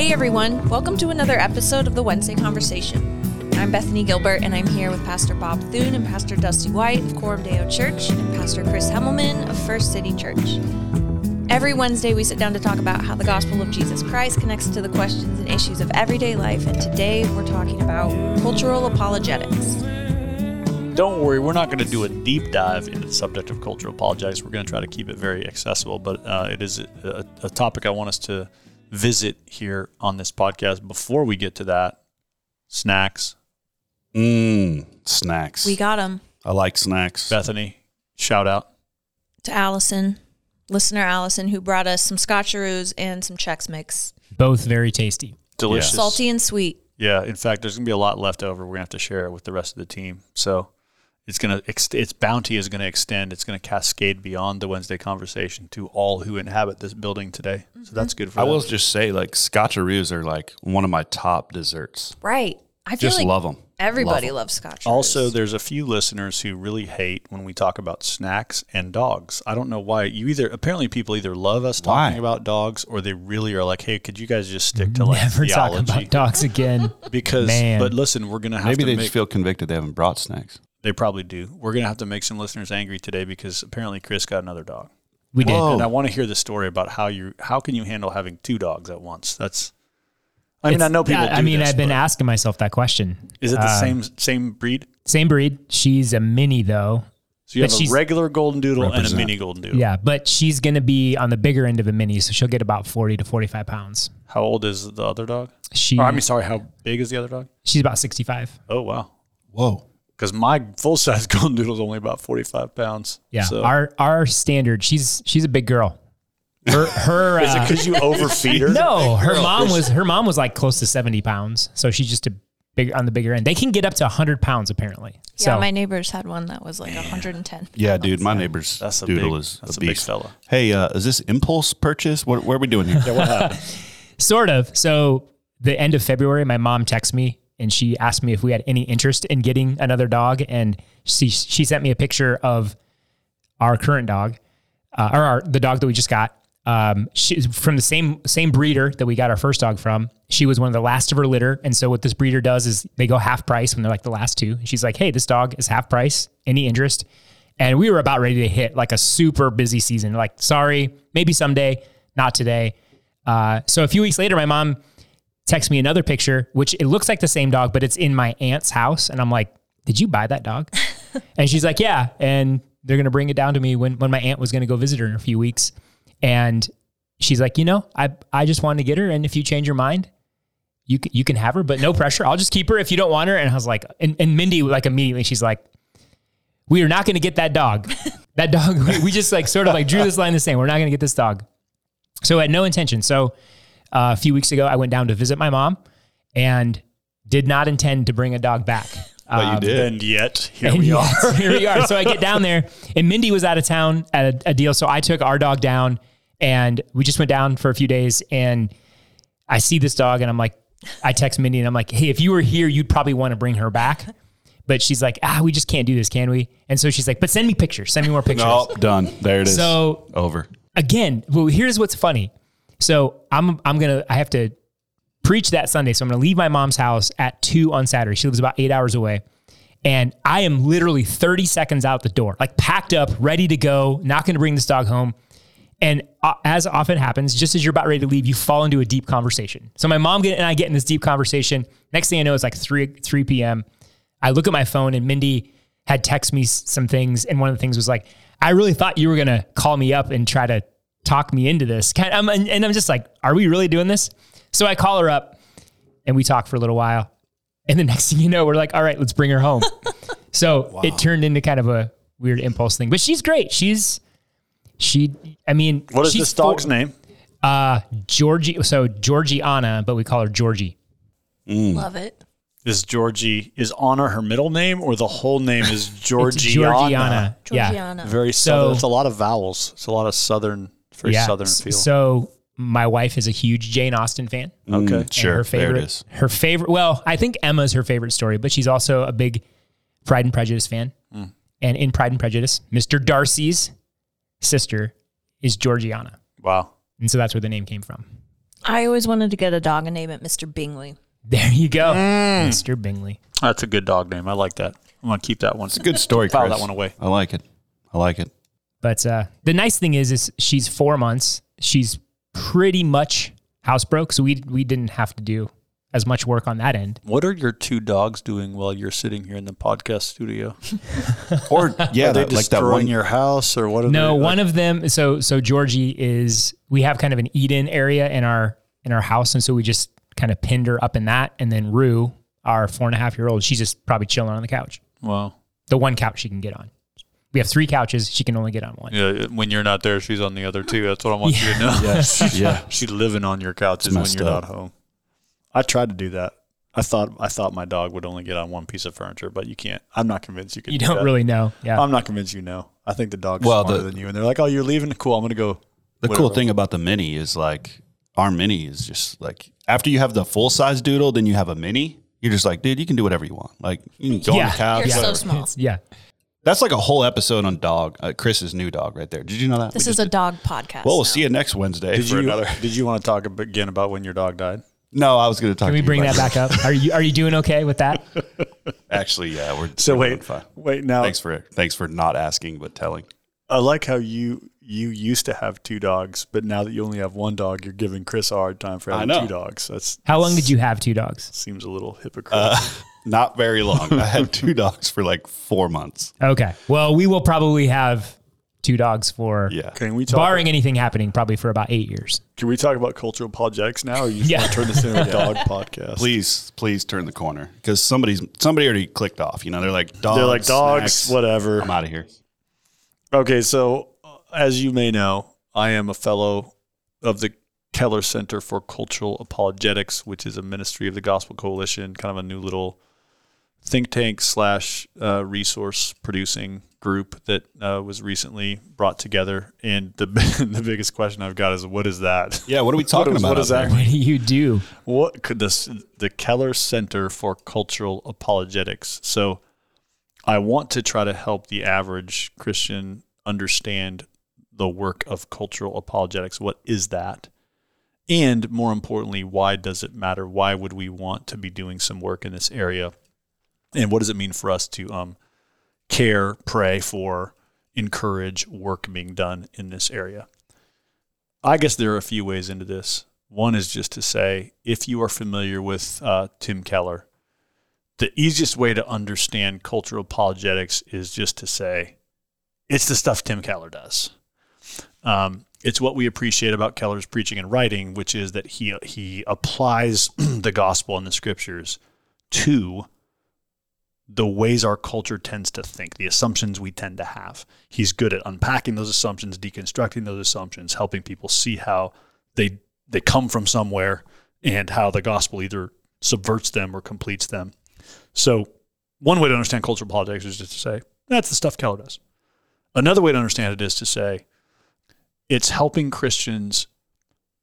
Hey everyone, welcome to another episode of the Wednesday Conversation. I'm Bethany Gilbert and I'm here with Pastor Bob Thune and Pastor Dusty White of Coram Deo Church and Pastor Chris Hemmelman of First City Church. Every Wednesday, we sit down to talk about how the gospel of Jesus Christ connects to the questions and issues of everyday life, and today we're talking about cultural apologetics. Don't worry, we're not going to do a deep dive into the subject of cultural apologetics. We're going to try to keep it very accessible, but uh, it is a, a topic I want us to visit here on this podcast. Before we get to that, snacks. Mmm, snacks. We got them I like snacks. Bethany, shout out. to Allison, listener Allison, who brought us some scotcheroos and some Chex Mix. Both very tasty. Delicious. Salty and sweet. Yeah, in fact, there's going to be a lot left over. We're going to have to share it with the rest of the team. So it's going to ex- its bounty is going to extend. It's going to cascade beyond the Wednesday conversation to all who inhabit this building today. So mm-hmm. that's good for I them. will just say, like, scotcheroos are like one of my top desserts. Right. I feel Just like love them. everybody loves scotcheroos. Also, there's a few listeners who really hate when we talk about snacks and dogs. I don't know why. You either apparently people either love us talking Why? about dogs or they really are like, "Hey, could you guys just stick to like Never talk about dogs again. because Man. but listen, we're going to have Maybe to they make just feel convicted they haven't brought snacks. They probably do. We're going to have to make some listeners angry today because apparently Chris got another dog. We did. Whoa. And I want to hear the story about how you how can you handle having two dogs at once? That's I mean, I know people I do mean, this, I've been asking myself that question. Is it the Uh, same same breed? Same breed. She's a mini though. So you but have a she's- regular golden doodle and a mini golden doodle. Yeah, but she's going to be on the bigger end of a mini, so she'll get about 40 to 45 pounds. How old is the other dog? She, Or, I mean, sorry, how big is the other dog? she's about 65. Oh wow, Whoa. Because my full size golden doodle is only about forty five pounds. Yeah, So, our our standard. She's she's a big girl. Her her is it uh, because you overfeed her? no, her mom was her mom was like close to 70 pounds, so she's just a big on the bigger end. They can get up to 100 pounds apparently. yeah, So my neighbors had one that was like 110. Yeah, dude, my neighbor's That's a doodle big- is that's a a big beast. fella. Hey, uh, is this impulse purchase? What, what are we doing here? Yeah, What happened? Sort of. So the end of February, my mom texted me and she asked me if we had any interest in getting another dog, and she she sent me a picture of our current dog, uh, or our, the dog that we just got. Um, she's from the same same breeder that we got our first dog from. She was one of the last of her litter, and so what this breeder does is they go half price when they're like the last two. She's like, "Hey, this dog is half price. Any interest?" And we were about ready to hit like a super busy season. Like, sorry, maybe someday, not today. Uh, so a few weeks later, my mom texts me another picture, which it looks like the same dog, but it's in my aunt's house. And I'm like, did you buy that dog? and she's like, yeah. And they're going to bring it down to me when, when my aunt was going to go visit her in a few weeks. And she's like, you know, I, I just wanted to get her. And if you change your mind, you can, you can have her, but no pressure. I'll just keep her if you don't want her. And I was like, and, and Mindy, like immediately, she's like, we are not going to get that dog. that dog, we- we just like sort of like drew this line the same. We're not going to get this dog. So I had no intention. So uh, a few weeks ago, I went down to visit my mom and did not intend to bring a dog back. But you did. and yet here And we yes, are. here we are. So I get down there, and Mindy was out of town at a, a deal. So I took our dog down, and we just went down for a few days. And I see this dog, and I'm like, I text Mindy, and I'm like, hey, if you were here, you'd probably want to bring her back. But she's like, ah, we just can't do this, can we? And so she's like, but send me pictures. Send me more pictures. Oh, done. There it is. So over. again, well, here's what's funny. So I'm I'm gonna I have to preach that Sunday. So I'm gonna leave my mom's house at two on Saturday. She lives about eight hours away. And I am literally 30 seconds out the door, like packed up, ready to go, not gonna bring this dog home. And uh, as often happens, just as you're about ready to leave, you fall into a deep conversation. So my mom and I get in this deep conversation. Next thing I know, it's like 3, 3 p.m. I look at my phone and Mindy had texted me some things. And one of the things was like, I really thought you were going to call me up and try to talk me into this. Kind I'm, and and I'm just like, are we really doing this? So I call her up and we talk for a little while. And the next thing you know, we're like, all right, let's bring her home. so it turned into kind of a weird impulse thing, but she's great. She's, she, I mean, What is she's this dog's four- name? Uh, Georgie. So Georgiana, but we call her Georgie. Love it. Is Georgie is Anna her middle name or the whole name is It's Georgiana? Georgiana. Yeah. Georgiana. Very So- southern. It's a lot of vowels. It's a lot of southern, very southern feel. So my wife is a huge Jane Austen fan. okay. Mm, sure. Her favorite, There it is. her favorite. Well, I think Emma's her favorite story, but she's also a big Pride and Prejudice fan. And in Pride and Prejudice, Mr. Darcy's sister is Georgiana, Wow. and so that's where the name came from. I always wanted to get a dog and name it Mr. Bingley. There you go, Mm. Mr. Bingley. That's a good dog name. I like that. I'm gonna keep that one. It's a Good story, File that one away. I like it. I like it. But uh, the nice thing is, is she's four months. She's pretty much housebroke, so we we didn't have to do as much work on that end. What are your two dogs doing while you're sitting here in the podcast studio? Or yeah, they that, like that destroying one. your house or what? Are No, they, one of them. So so Georgie is. We have kind of an Eden area in our in our house, and so we just kind of pinned her up in that. And then Rue, our four and a half year old, she's just probably chilling on the couch. Wow. The one couch she can get on. We have three couches. She can only get on one. Yeah, when you're not there, she's on the other two. That's what I want you to know. Yes. yeah. She's living on your couches when you're up. not home. I tried to do that. I thought I thought my dog would only get on one piece of furniture, but you can't. I'm not convinced you can. You do don't that. really know. Yeah. I'm not convinced you know. I think the dog's Well, smarter the- than you, and they're like, "Oh, you're leaving? Cool. I'm gonna go." The Whatever. cool thing about the mini is like our mini is just like after you have the full size doodle, then you have a mini. You're just like, dude, you can do whatever you want. Like you can go on Yeah. the couch. You're so whatever. small. yeah. That's like a whole episode on dog. Uh, Chris's new dog right there. Did you know that? This We is a did- dog podcast. Well, we'll now. see you next Wednesday Did for you another. Did you want to talk again about when your dog died? No, I was going to talk. Can we to you bring about that back up? Are you are you doing okay with that? Actually, yeah, we're So we're wait, fine. wait now. Thanks for thanks for not asking but telling. I like how you you used to have two dogs, but now that you only have one dog, you're giving Chris a hard time for having two dogs. That's How long did you have two dogs? seems a little hypocritical. Uh, not very long. I had two dogs for like four months. Okay. Well, we will probably have two dogs for Yeah. Can we talk? barring anything happening, probably for about eight years. Can we talk about cultural apologetics now, or you just Yeah. want to turn this into a dog podcast? Please, please turn the corner because somebody's somebody already clicked off. You know, they're like dogs. They're like dogs, snacks. whatever. I'm out of here. Okay, so uh, as you may know, I am a fellow of the Keller Center for Cultural Apologetics, which is a ministry of the Gospel Coalition, kind of a new little think tank slash uh, resource producing group that uh, was recently brought together. And the the biggest question I've got is, what is that? Yeah, what are we talking is- about? what is that? there? What do you do? What could this the Keller Center for Cultural Apologetics? So I want to try to help the average Christian understand the work of cultural apologetics. What is that? And more importantly, why does it matter? Why would we want to be doing some work in this area? And what does it mean for us to um, care, pray for, encourage work being done in this area? I guess there are a few ways into this. One is just to say, if you are familiar with uh, Tim Keller, the easiest way to understand cultural apologetics is just to say, it's the stuff Tim Keller does. Um, it's what we appreciate about Keller's preaching and writing, which is that he he applies the gospel and the scriptures to the ways our culture tends to think, the assumptions we tend to have. He's good at unpacking those assumptions, deconstructing those assumptions, helping people see how they they come from somewhere and how the gospel either subverts them or completes them. So, one way to understand cultural politics is just to say that's the stuff Keller does. Another way to understand it is to say it's helping Christians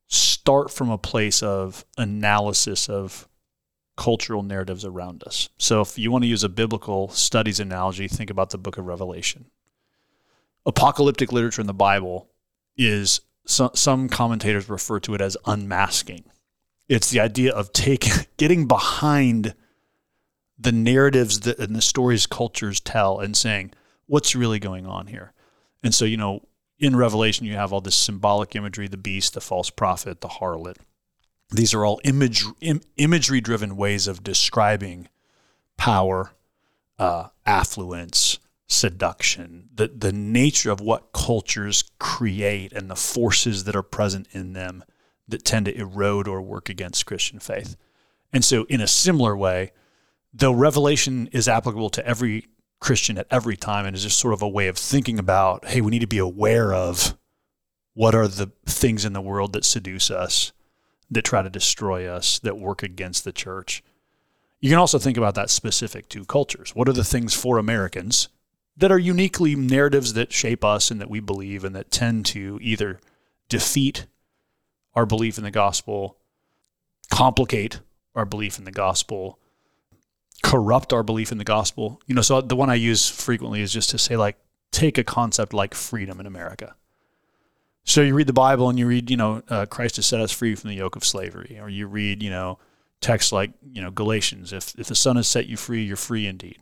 start from a place of analysis of cultural narratives around us. So if you want to use a biblical studies analogy, think about the book of Revelation. Apocalyptic literature in the Bible is so, some commentators refer to it as unmasking. It's the idea of taking getting behind the narratives that and the stories cultures tell and saying what's really going on here. And so, you know, in Revelation you have all this symbolic imagery, the beast, the false prophet, the harlot, these are all image, Im, imagery driven ways of describing power, uh, affluence, seduction, the, the nature of what cultures create and the forces that are present in them that tend to erode or work against Christian faith. And so, in a similar way, though Revelation is applicable to every Christian at every time and is just sort of a way of thinking about, hey, we need to be aware of what are the things in the world that seduce us that try to destroy us, that work against the church. You can also think about that specific to cultures. What are the things for Americans that are uniquely narratives that shape us and that we believe and that tend to either defeat our belief in the gospel, complicate our belief in the gospel, corrupt our belief in the gospel? You know, so the one I use frequently is just to say, like, take a concept like freedom in America. So you read the Bible and you read, you know, uh, Christ has set us free from the yoke of slavery, or you read, you know, texts like, you know, Galatians, if if the Son has set you free, you're free indeed.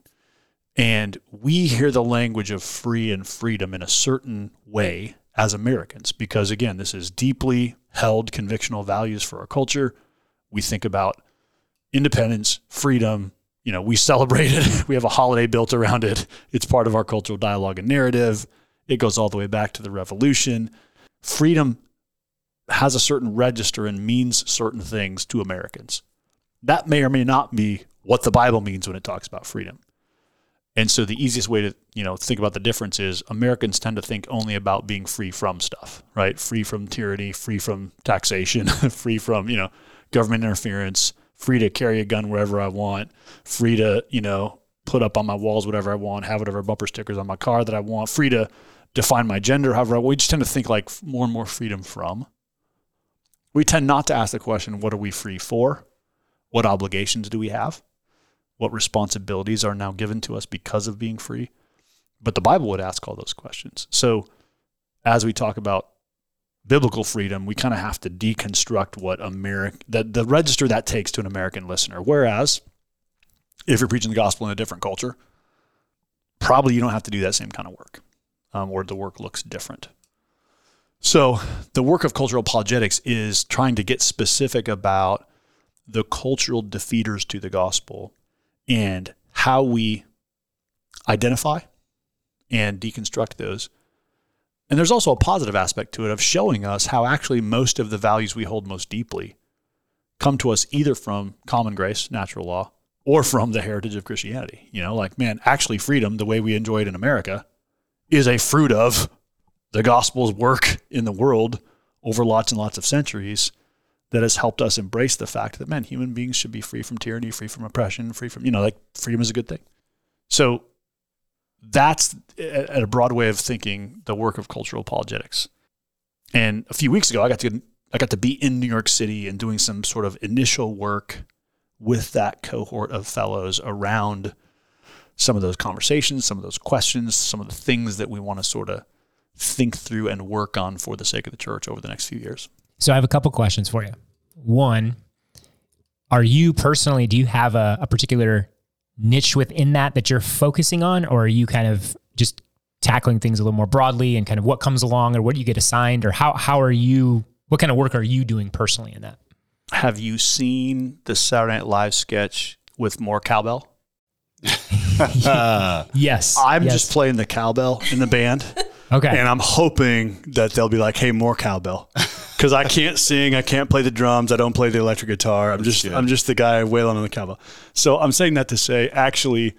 And we hear the language of free and freedom in a certain way as Americans, because again, this is deeply held convictional values for our culture. We think about independence, freedom. You know, we celebrate it. We have a holiday built around it. It's part of our cultural dialogue and narrative. It goes all the way back to the revolution. Freedom has a certain register and means certain things to Americans. That may or may not be what the Bible means when it talks about freedom. And so the easiest way to, you know, think about the difference is Americans tend to think only about being free from stuff, right? Free from tyranny, free from taxation, free from, you know, government interference, free to carry a gun wherever I want, free to, you know, put up on my walls whatever I want, have whatever bumper stickers on my car that I want, free to define my gender however We just tend to think like more and more freedom from. We tend not to ask the question, what are we free for? What obligations do we have? What responsibilities are now given to us because of being free? But the Bible would ask all those questions. So as we talk about biblical freedom, we kind of have to deconstruct what America the, the register that takes to an American listener. Whereas if you're preaching the gospel in a different culture, probably you don't have to do that same kind of work, um, or the work looks different. So the work of cultural apologetics is trying to get specific about the cultural defeaters to the gospel and how we identify and deconstruct those and there's also a positive aspect to it of showing us how actually most of the values we hold most deeply come to us either from common grace, natural law, or from the heritage of Christianity. You know, like, man, actually, freedom, the way we enjoy it in America, is a fruit of the gospel's work in the world over lots and lots of centuries that has helped us embrace the fact that, man, human beings should be free from tyranny, free from oppression, free from, you know, like freedom is a good thing. So that's at a broad way of thinking the work of cultural apologetics. And a few weeks ago, I got to I got to be in New York City and doing some sort of initial work with that cohort of fellows around some of those conversations, some of those questions, some of the things that we want to sort of think through and work on for the sake of the church over the next few years. So I have a couple questions for you. One, are you personally, do you have a, a particular niche within that that you're focusing on, or are you kind of just tackling things a little more broadly and kind of what comes along, or what do you get assigned, or how how are you? What kind of work are you doing personally in that? Have you seen the Saturday Night Live sketch with more cowbell? yes. I'm yes. just playing the cowbell in the band. okay. And I'm hoping that they'll be like, "Hey, more cowbell," because I can't sing, I can't play the drums, I don't play the electric guitar. I'm just I'm just the guy wailing on the cowbell. So I'm saying that to say, actually,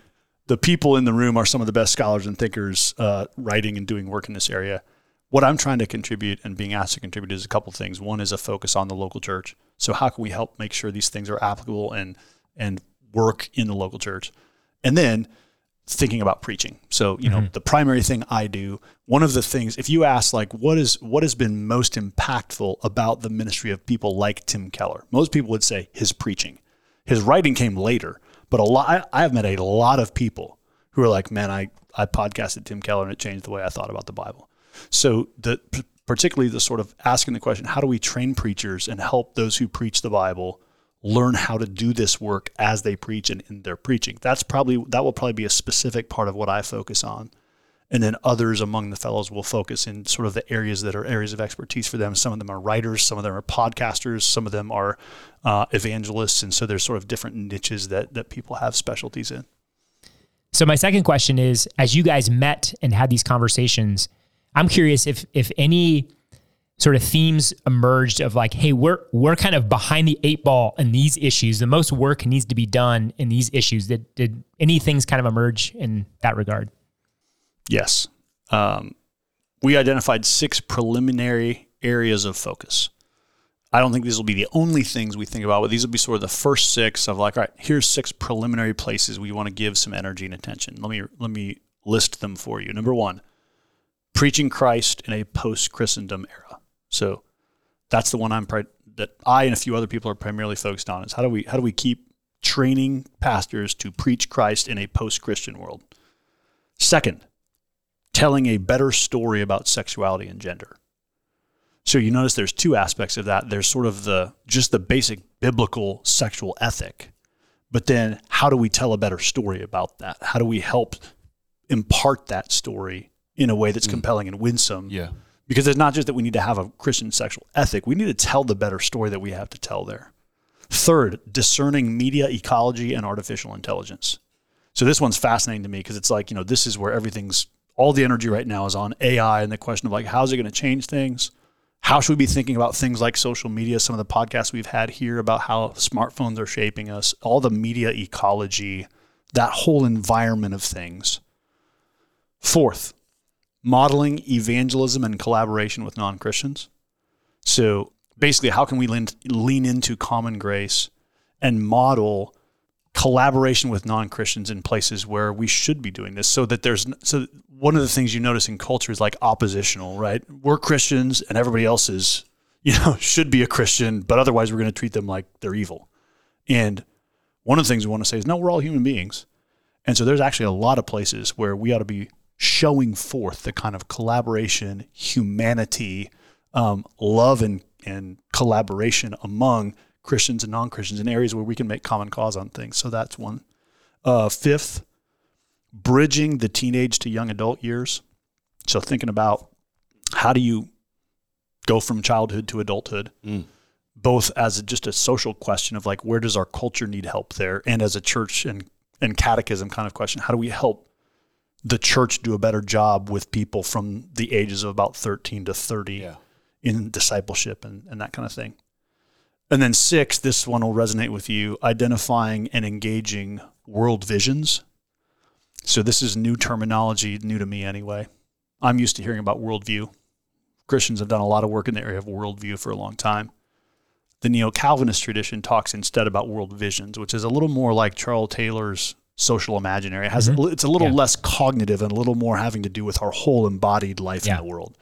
the people in the room are some of the best scholars and thinkers uh, writing and doing work in this area. What I'm trying to contribute and being asked to contribute is a couple things. One is a focus on the local church. So how can we help make sure these things are applicable and and work in the local church? And then thinking about preaching. So, you know, mm-hmm. the primary thing I do, one of the things, if you ask like what is what has been most impactful about the ministry of people like Tim Keller, most people would say his preaching. His writing came later, but a lot I have met a lot of people who are like, man, I, I podcasted Tim Keller and it changed the way I thought about the Bible. So the particularly the sort of asking the question, how do we train preachers and help those who preach the Bible learn how to do this work as they preach and in their preaching. That's probably that will probably be a specific part of what I focus on. And then others among the fellows will focus in sort of the areas that are areas of expertise for them. Some of them are writers, some of them are podcasters, some of them are uh, evangelists, and so there's sort of different niches that that people have specialties in. So my second question is, as you guys met and had these conversations, I'm curious if if any sort of themes emerged of like, hey, we're we're kind of behind the eight ball in these issues. The most work needs to be done in these issues. Did did any things kind of emerge in that regard? Yes. Um, we identified six preliminary areas of focus. I don't think these will be the only things we think about, but these will be sort of the first six of like, all right, here's six preliminary places we want to give some energy and attention. Let me let me list them for you. Number one, preaching Christ in a post Christendom era. So that's the one I'm pri- that I and a few other people are primarily focused on is how do we how do we keep training pastors to preach Christ in a post-Christian world. Second, telling a better story about sexuality and gender. So you notice there's two aspects of that. There's sort of the just the basic biblical sexual ethic, but then how do we tell a better story about that? How do we help impart that story in a way that's mm. compelling and winsome? Yeah. Because it's not just that we need to have a Christian sexual ethic, we need to tell the better story that we have to tell there. Third, discerning media ecology and artificial intelligence. So this one's fascinating to me because it's like, you know, this is where everything's all the energy right now is on AI and the question of like, how's it going to change things? How should we be thinking about things like social media? Some of the podcasts we've had here about how smartphones are shaping us, all the media ecology, that whole environment of things. Fourth, modeling evangelism and collaboration with non Christians. So basically, how can we lean, lean into common grace and model collaboration with non Christians in places where we should be doing this? So that there's so one of the things you notice in culture is like oppositional, right? We're Christians and everybody else is, you know, should be a Christian, but otherwise we're going to treat them like they're evil. And one of the things we want to say is no, we're all human beings. And so there's actually a lot of places where we ought to be showing forth the kind of collaboration, humanity, um, love, and, and collaboration among Christians and non Christians in areas where we can make common cause on things. So that's one. Uh, fifth, bridging the teenage to young adult years. So thinking about how do you go from childhood to adulthood, both as a, just a social question of like where does our culture need help there, and as a church and and catechism kind of question, how do we help the church do a better job with people from the ages of about 13 to 30 Yeah. in discipleship and, and that kind of thing. And then six, this one will resonate with you, identifying and engaging world visions. So this is new terminology, new to me anyway. I'm used to hearing about worldview. Christians have done a lot of work in the area of worldview for a long time. The neo Calvinist tradition talks instead about world visions, which is a little more like Charles Taylor's social imaginary. It has it's a little Yeah. less cognitive and a little more having to do with our whole embodied life Yeah. in the world.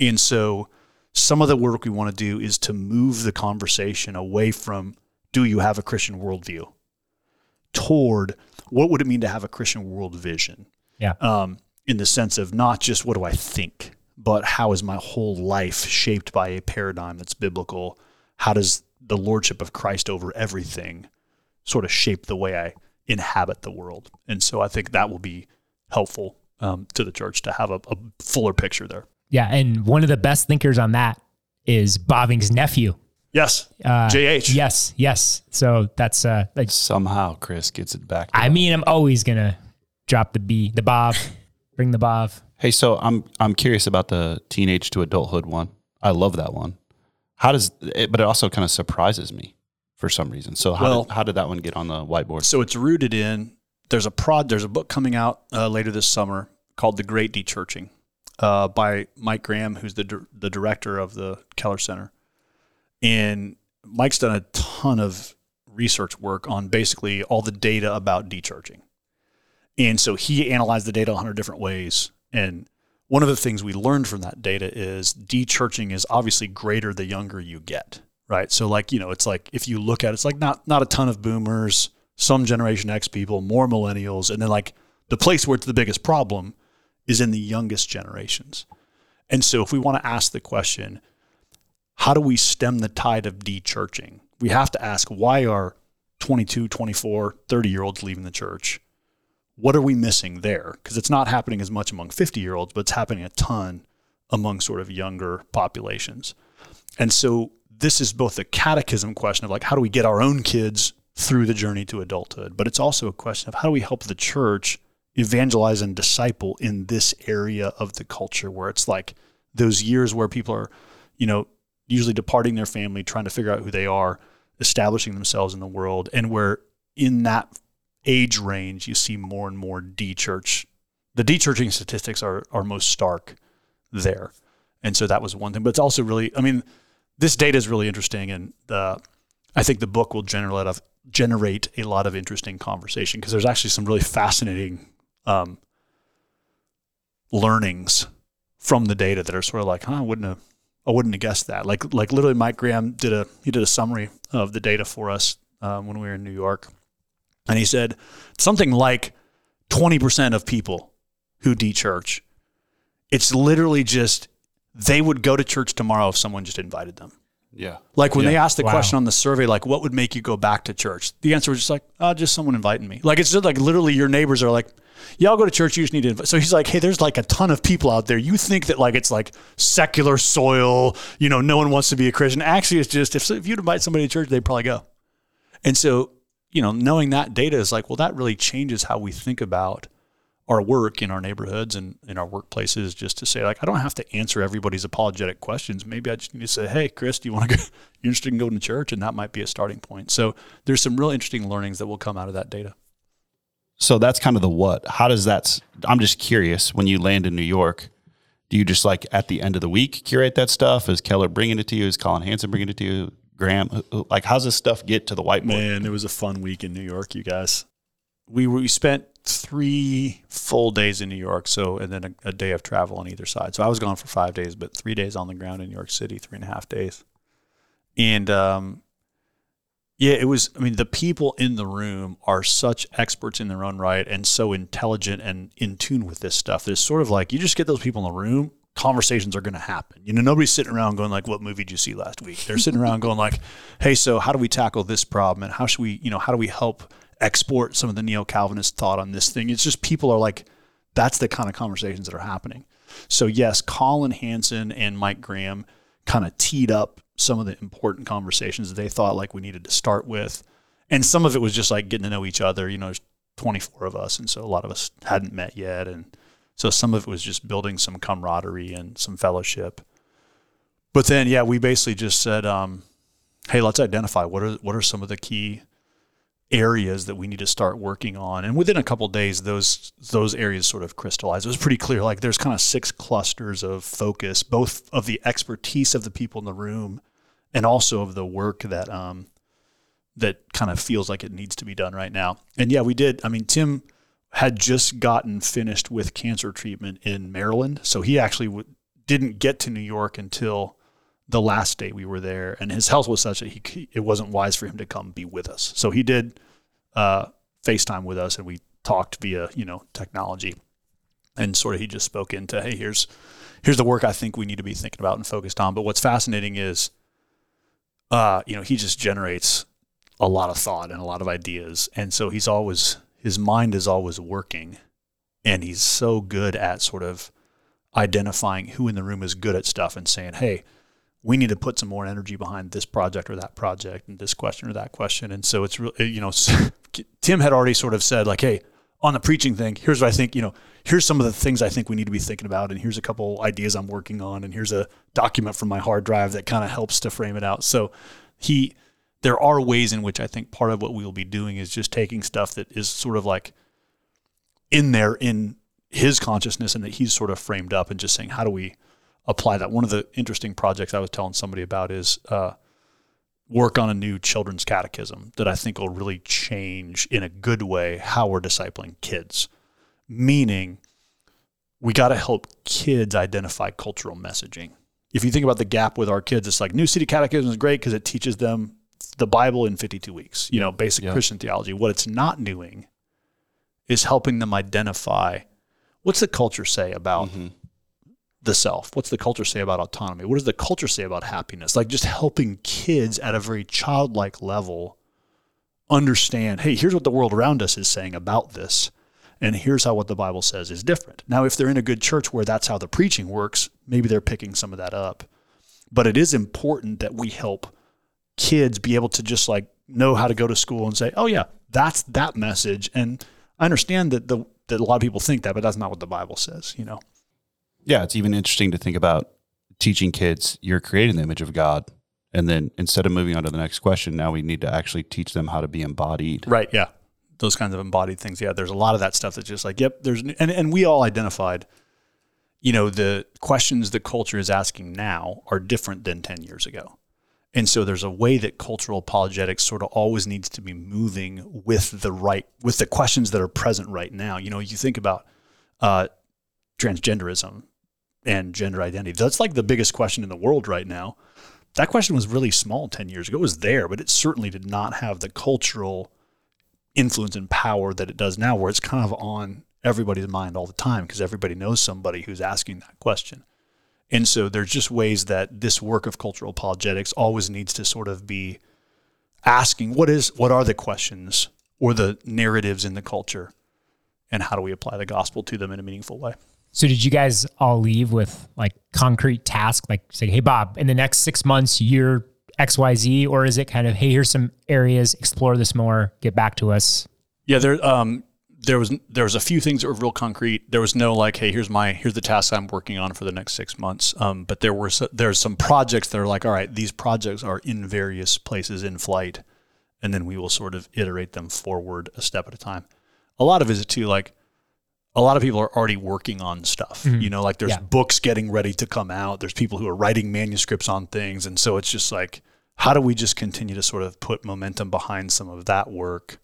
And so some of the work we want to do is to move the conversation away from do you have a Christian worldview toward what would it mean to have a Christian world vision? Yeah. um, in the sense of not just what do I think, but how is my whole life shaped by a paradigm that's biblical? How does the lordship of Christ over everything sort of shape the way I inhabit the world? And so I think that will be helpful um, to the church to have a, a fuller picture there. Yeah. And one of the best thinkers on that is Bavinck's nephew. Yes, Uh, JH. Yes. Yes. So that's, uh, like, Somehow Chris gets it back. to I mean, I'm always going to drop the B, the Bob, bring the Bob. Hey, so I'm I'm curious about the teenage to adulthood one. I love that one. How does it? But it also kind of surprises me for some reason. So how Well- did, how did that one get on the whiteboard? So it's rooted in there's a prod there's a book coming out uh, later this summer called The Great Dechurching uh, by Mike Graham, who's the the director of the Keller Center, and Mike's done a ton of research work on basically all the data about dechurching, and so he analyzed the data a hundred different ways and. One of the things we learned from that data is dechurching is obviously greater the younger you get, right? So like, you know, it's like if you look at it, it's like not not a ton of boomers, some generation X people, more millennials, and then like the place where it's the biggest problem is in the youngest generations. And so if we want to ask the question, how do we stem the tide of dechurching? We have to ask why are 22, 24, 30 year olds leaving the church? What are we missing there? Because it's not happening as much among 50 year olds, but it's happening a ton among sort of younger populations. And so this is both a catechism question of like, how do we get our own kids through the journey to adulthood? But it's also a question of how do we help the church evangelize and disciple in this area of the culture where it's like those years where people are, you know, usually departing their family, trying to figure out who they are, establishing themselves in the world, and where in that age range you see more and more de-church. The de-churching statistics are are most stark there. And so that was one thing. But it's also really, I mean, this data is really interesting, and the I think the book will generate a, generate a lot of interesting conversation because there's actually some really fascinating um, learnings from the data that are sort of like, huh, I wouldn't have, I wouldn't have guessed that. Like, like literally, Mike Graham did a he did a summary of the data for us um, when we were in New York, and he said something like twenty percent of people who de-church, it's literally just they would go to church tomorrow if someone just invited them. Yeah. Like when Yeah. they asked the Wow. question on the survey, like what would make you go back to church? The answer was just like, oh, just someone inviting me. Like it's just like literally your neighbors are like, yeah, I'll go to church. You just need to invite. So he's like, hey, there's like a ton of people out there. You think that like it's like secular soil, you know, no one wants to be a Christian. Actually, it's just if, if you'd invite somebody to church, they'd probably go. And so, you know, knowing that data is like, well, that really changes how we think about our work in our neighborhoods and in our workplaces just to say like I don't have to answer everybody's apologetic questions. Maybe I just need to say, "Hey, Chris, do you want to go you interested in going to church?" and that might be a starting point. So, there's some real interesting learnings that will come out of that data. So that's kind of the what. How does that? I'm just curious. When you land in New York, do you just like at the end of the week curate that stuff? Is Keller bringing it to you? Is Colin Hansen bringing it to you? Graham, Who- who- like how's this stuff get to the whiteboard? Man, it was a fun week in New York, you guys. We we spent three full days in New York, so and then a, a day of travel on either side. So I was gone for five days, but three days on the ground in New York City, three and a half days. And um, yeah, it was. I mean, the people in the room are such experts in their own right and so intelligent and in tune with this stuff. It's sort of like you just get those people in the room, conversations are going to happen. You know, nobody's sitting around going like, "What movie did you see last week?" They're sitting around going like, "Hey, so how do we tackle this problem and how should we, you know, how do we help export some of the neo Calvinist thought on this thing?" It's just people are like, that's the kind of conversations that are happening. So yes, Colin Hansen and Mike Graham kind of teed up some of the important conversations that they thought like we needed to start with. And some of it was just like getting to know each other. You know, there's 24 of us, and so a lot of us hadn't met yet, and so some of it was just building some camaraderie and some fellowship. But then, yeah, we basically just said, um, "Hey, let's identify what are what are some of the key areas that we need to start working on." And within a couple days, those those areas sort of crystallized. It was pretty clear. Like there's kind of six clusters of focus, both of the expertise of the people in the room, and also of the work that um, that kind of feels like it needs to be done right now. And yeah, we did. I mean, Tim had just gotten finished with cancer treatment in Maryland, so he actually w- didn't get to New York until the last day we were there, and his health was such that he it wasn't wise for him to come be with us. So he did uh, FaceTime with us, and we talked via you know technology, and sort of he just spoke into, hey, here's here's the work I think we need to be thinking about and focused on. But what's fascinating is, uh, you know, he just generates a lot of thought and a lot of ideas, and so he's always his mind is always working, and he's so good at sort of identifying who in the room is good at stuff and saying, hey, we need to put some more energy behind this project or that project and this question or that question. And so it's really, you know, Tim had already sort of said like, hey, on the preaching thing, here's what I think, you know, here's some of the things I think we need to be thinking about. And here's a couple ideas I'm working on. And here's a document from my hard drive that kind of helps to frame it out. So he, there are ways in which I think part of what we will be doing is just taking stuff that is sort of like in there in his consciousness and that he's sort of framed up and just saying, how do we apply that? One of the interesting projects I was telling somebody about is uh, work on a new children's catechism that I think will really change in a good way how we're discipling kids. Meaning, we got to help kids identify cultural messaging. If you think about the gap with our kids, it's like New City Catechism is great because it teaches them the Bible in 52 weeks, you know, basic Yeah. Christian theology. What it's not doing is helping them identify what's the culture say about the self? What's the culture say about autonomy? What does the culture say about happiness? Like just helping kids at a very childlike level understand, hey, here's what the world around us is saying about this. And here's how what the Bible says is different. Now, if they're in a good church where that's how the preaching works, maybe they're picking some of that up. But it is important that we help kids be able to just like know how to go to school and say, oh, yeah, that's that message. And I understand that the that a lot of people think that, but that's not what the Bible says, you know. Yeah, it's even interesting to think about teaching kids you're creating the image of God. And then instead of moving on to the next question, now we need to actually teach them how to be embodied. Right. Yeah. Those kinds of embodied things. Yeah. There's a lot of that stuff that's just like, yep, there's, and, and we all identified, you know, the questions the culture is asking now are different than 10 years ago. And so there's a way that cultural apologetics sort of always needs to be moving with the right, with the questions that are present right now. You know, you think about uh, transgenderism and gender identity. That's like the biggest question in the world right now. That question was really small 10 years ago. It was there, but it certainly did not have the cultural influence and power that it does now, where it's kind of on everybody's mind all the time because everybody knows somebody who's asking that question. And so there's just ways that this work of cultural apologetics always needs to sort of be asking what is what are the questions or the narratives in the culture and how do we apply the gospel to them in a meaningful way. So did you guys all leave with like concrete task, like say, hey Bob, in the next six months, year X Y Z, or is it kind of hey, here's some areas, explore this more, get back to us? Yeah, there um there was there was a few things that were real concrete. There was no like, hey, here's my here's the task I'm working on for the next six months. Um, but there were so, there's some projects that are like, all right, these projects are in various places in flight, and then we will sort of iterate them forward a step at a time. A lot of it too like a lot of people are already working on stuff. Mm-hmm. You know, like there's Yeah. books getting ready to come out. There's people who are writing manuscripts on things, and so it's just like, how do we just continue to sort of put momentum behind some of that work?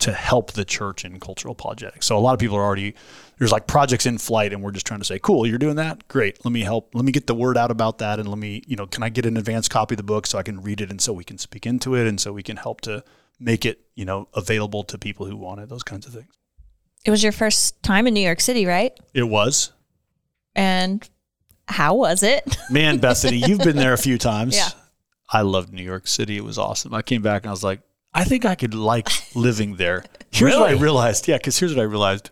to help the church in cultural apologetics. So a lot of people are already there's like projects in flight and we're just trying to say, "Cool, you're doing that? Great. Let me help. Let me get the word out about that and let me, you know, can I get an advanced copy of the book so I can read it and so we can speak into it and so we can help to make it, you know, available to people who want it, those kinds of things." It was your first time in New York City, right? It was. And how was it? Man, Bethany, you've been there a few times. Yeah. I loved New York City. It was awesome. I came back and I was like, I think I could like living there. Here's what I realized. Yeah, because here's what I realized.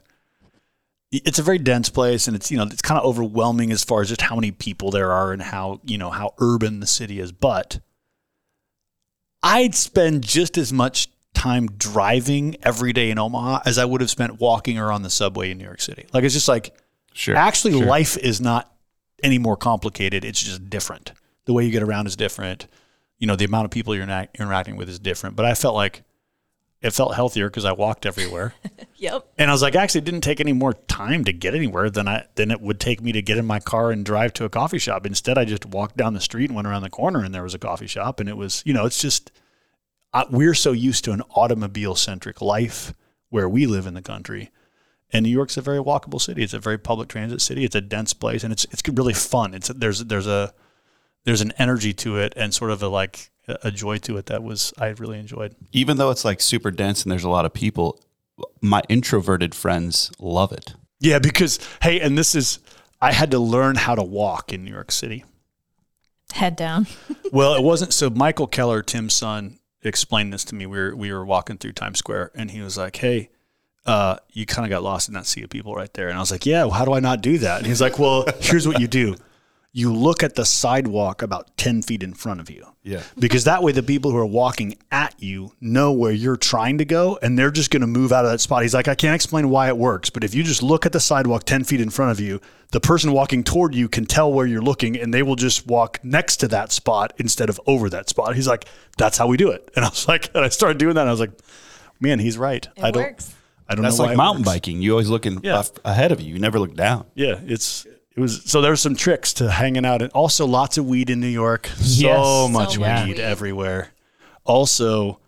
It's a very dense place, and it's you know it's kind of overwhelming as far as just how many people there are and how you know how urban the city is. But I'd spend just as much time driving every day in Omaha as I would have spent walking or on the subway in New York City. Like it's just like Sure. Actually, sure. life is not any more complicated. It's just different. The way you get around is different. You know, the amount of people you're not interacting with is different. But I felt like it felt healthier because I walked everywhere. yep. and I was like, actually, it didn't take any more time to get anywhere than I than it would take me to get in my car and drive to a coffee shop. Instead, I just walked down the street and went around the corner, and there was a coffee shop. And it was, you know, it's just I, we're so used to an automobile centric life where we live in the country. And New York's a very walkable city. It's a very public transit city. It's a dense place, and it's it's really fun. It's there's there's a there's an energy to it, and sort of a like a joy to it that was I really enjoyed. Even though it's like super dense and there's a lot of people, my introverted friends love it. Yeah, because hey, and this is I had to learn how to walk in New York City. Head down. Well, it wasn't so. Michael Keller, Tim's son, explained this to me. We were we were walking through Times Square, and he was like, "Hey, uh, you kind of got lost in that sea of people right there." And I was like, "Yeah, well, how do I not do that?" And he's like, "Well, here's what you do: you look at the sidewalk about ten feet in front of you." Yeah. because that way the people who are walking at you know where you're trying to go and they're just going to move out of that spot. He's like, I can't explain why it works, but if you just look at the sidewalk 10 feet in front of you, the person walking toward you can tell where you're looking and they will just walk next to that spot instead of over that spot. He's like, that's how we do it. And I was like, and I started doing that. And I was like, man, he's right. It I don't, works. I don't That's know why That's like mountain works. biking. You always looking Yeah. ahead of you. You never look down. Yeah, it's it was so there were some tricks to hanging out and also lots of weed in New York. So Yes. much So weed weed. everywhere. Also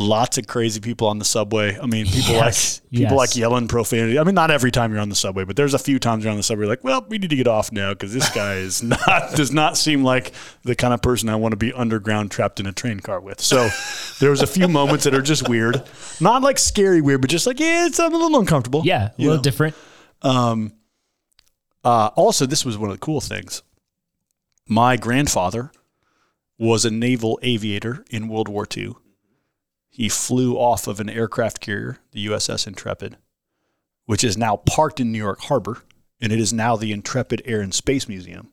lots of crazy people on the subway. I mean, people Yes, like people yes. like yelling profanity. I mean, not every time you're on the subway, but there's a few times you're on the subway like, well, we need to get off now because this guy is not does not seem like the kind of person I want to be underground trapped in a train car with. So there was a few moments that are just weird, not like scary weird, but just like yeah, it's I'm a little uncomfortable. Yeah, a little know? different. Um, uh, also, this was one of the cool things. My grandfather was a naval aviator in World War II. He flew off of an aircraft carrier, the USS Intrepid, which is now parked in New York Harbor, and it is now the Intrepid Air and Space Museum.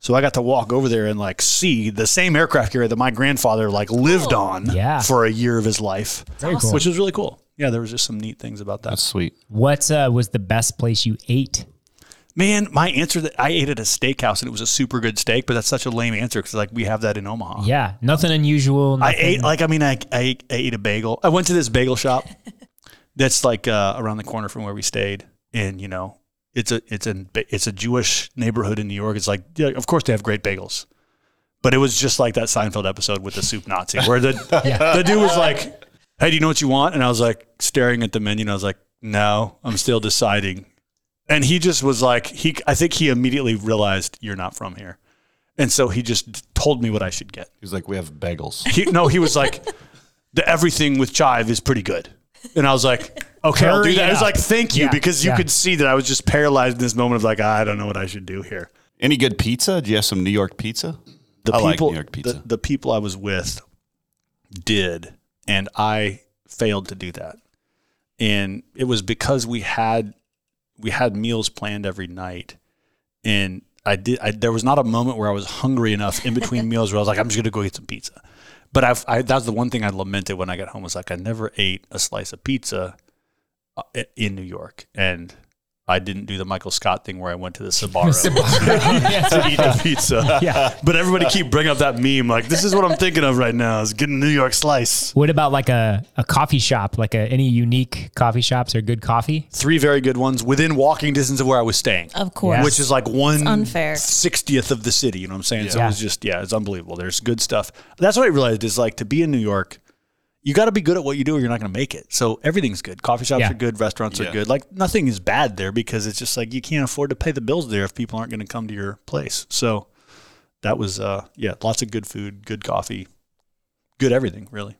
So I got to walk over there and like see the same aircraft carrier that my grandfather like lived Cool. on Yeah. for a year of his life, Very cool. which was really cool. Yeah, there was just some neat things about that. That's sweet. What uh, was the best place you ate? Man, my answer that I ate at a steakhouse and it was a super good steak, but that's such a lame answer because like we have that in Omaha. Yeah, nothing unusual. I ate like I mean I, I ate- I ate a bagel. I went to this bagel shop that's like uh, around the corner from where we stayed, and you know it's a it's a it's a Jewish neighborhood in New York. It's like yeah, of course they have great bagels, but it was just like that Seinfeld episode with the soup Nazi where the the dude was like, "Hey, do you know what you want?" And I was like staring at the menu, and I was like, "No, I'm still deciding." And he just was like, he I think he immediately realized you're not from here, and so he just told me what I should get. He's like, we have bagels. He, no, he was like, the everything with chive is pretty good. And I was like, okay, I'll do Hurry that. I was up. like, thank you, Yeah, because you yeah. could see that I was just paralyzed in this moment of like, ah, I don't know what I should do here. Any good pizza? Do you have some New York pizza? The I like people, New York pizza. The, the people I was with did, and I failed to do that. And it was because we had we had meals planned every night, and I did. I, there was not a moment where I was hungry enough in between meals where I was like, I'm just gonna go get some pizza. But I've, I that's the one thing I lamented when I got home was like I never ate a slice of pizza uh, in New York, and I didn't do the Michael Scott thing where I went to the Sbarro to eat the pizza. Yeah. But everybody keep bringing up that meme. Like, this is what I'm thinking of right now is getting a New York slice. What about like a, a coffee shop? Like a, any unique coffee shops or good coffee? Three very good ones within walking distance of where I was staying. Of course. Yes. Which is like one unfair. 60th of the city. You know what I'm saying? So Yeah. it was just, yeah, it's unbelievable. There's good stuff. That's what I realized is like to be in New York, you got to be good at what you do or you're not going to make it. So everything's good. Coffee shops Yeah. are good. Restaurants Yeah. are good. Like nothing is bad there because it's just like you can't afford to pay the bills there if people aren't going to come to your place. So that was, uh, yeah, lots of good food, good coffee, good everything, really.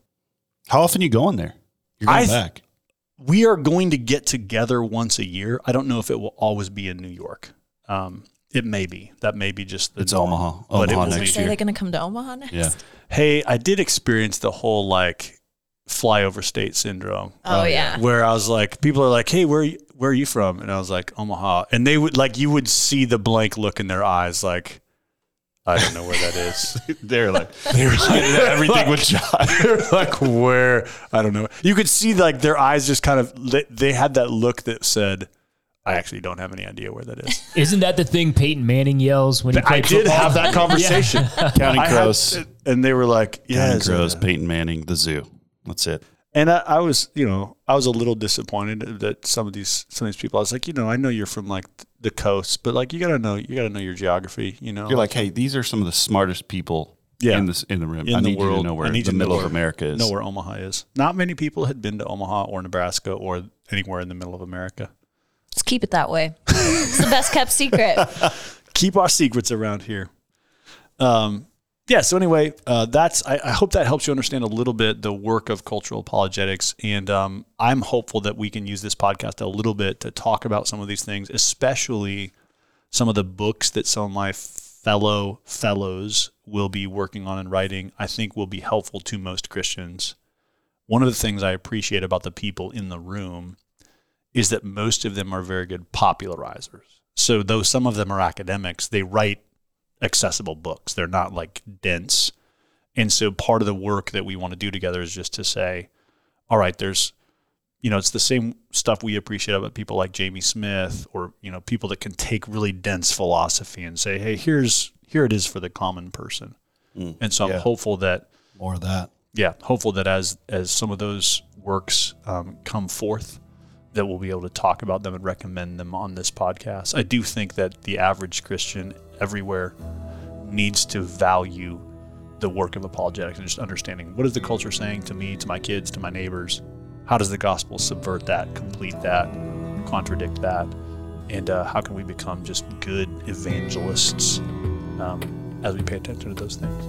How often you going there? You're going I- back. we are going to get together once a year. I don't know if it will always be in New York. Um, it may be. That may be just the It's norm, Omaha. but it Omaha will next be- Say year. they're going to come to Omaha next. Yeah. Hey, I did experience the whole like flyover state syndrome. Oh, oh yeah. Where I was like, people are like, "Hey, where are you, where are you from?" And I was like, "Omaha," and they would like you would see the blank look in their eyes, like, "I don't know where that is." They're like, they were saying everything with John. They're like, "Where?" I don't know. You could see like their eyes just kind of they- they had that look that said, "I actually don't have any idea where that is." Isn't that the thing Peyton Manning yells when he I did football? have that conversation. Counting I had- Crows. and they were like, "Yeah." Counting it's Crows, a- Peyton Manning, the zoo. That's it. And I, I was, you know, I was a little disappointed that some of these some of these people. I was like, you know, I know you're from like the coast, but like you gotta know you gotta know your geography. You know, You're like, hey, these are some of the smartest people Yeah. in this in the room. in I the need world. you to know where the you know middle where- of America is. know where Omaha is. Not many people had been to Omaha or Nebraska or anywhere in the middle of America. Let's keep it that way. it's the best kept secret. keep our secrets around here. Um, yeah. So anyway, uh, that's. I, I hope that helps you understand a little bit the work of cultural apologetics, and um, I'm hopeful that we can use this podcast a little bit to talk about some of these things, especially some of the books that some of my fellow fellows will be working on and writing. I think will be helpful to most Christians. One of the things I appreciate about the people in the room is that most of them are very good popularizers. So though some of them are academics, they write accessible books. They're not like dense. And so part of the work that we want to do together is just to say, all right, there's you know, it's the same stuff we appreciate about people like Jamie Smith or, you know, people that can take really dense philosophy and say, hey, here's here it is for the common person. and so I'm hopeful that More of that. yeah, hopeful that as as some of those works um, come forth, that we'll be able to talk about them and recommend them on this podcast. I do think that the average Christian everywhere needs to value the work of apologetics and just understanding what is the culture saying to me, to my kids, to my neighbors. How does the gospel subvert that, complete that, contradict that, and uh, how can we become just good evangelists um, as we pay attention to those things?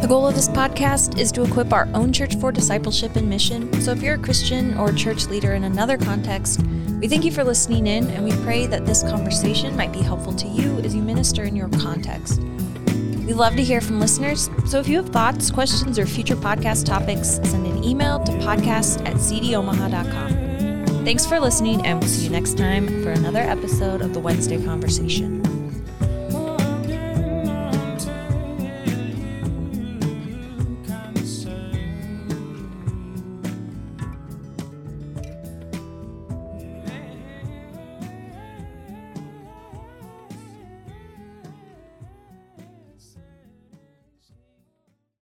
The goal of this podcast is to equip our own church for discipleship and mission. So if you're a Christian or church leader in another context, we thank you for listening in and we pray that this conversation might be helpful to you as you minister in your context. We love to hear from listeners, so if you have thoughts, questions, or future podcast topics, send an email to podcast at cdomaha.com. Thanks for listening, and we'll see you next time for another episode of the Wednesday Conversation.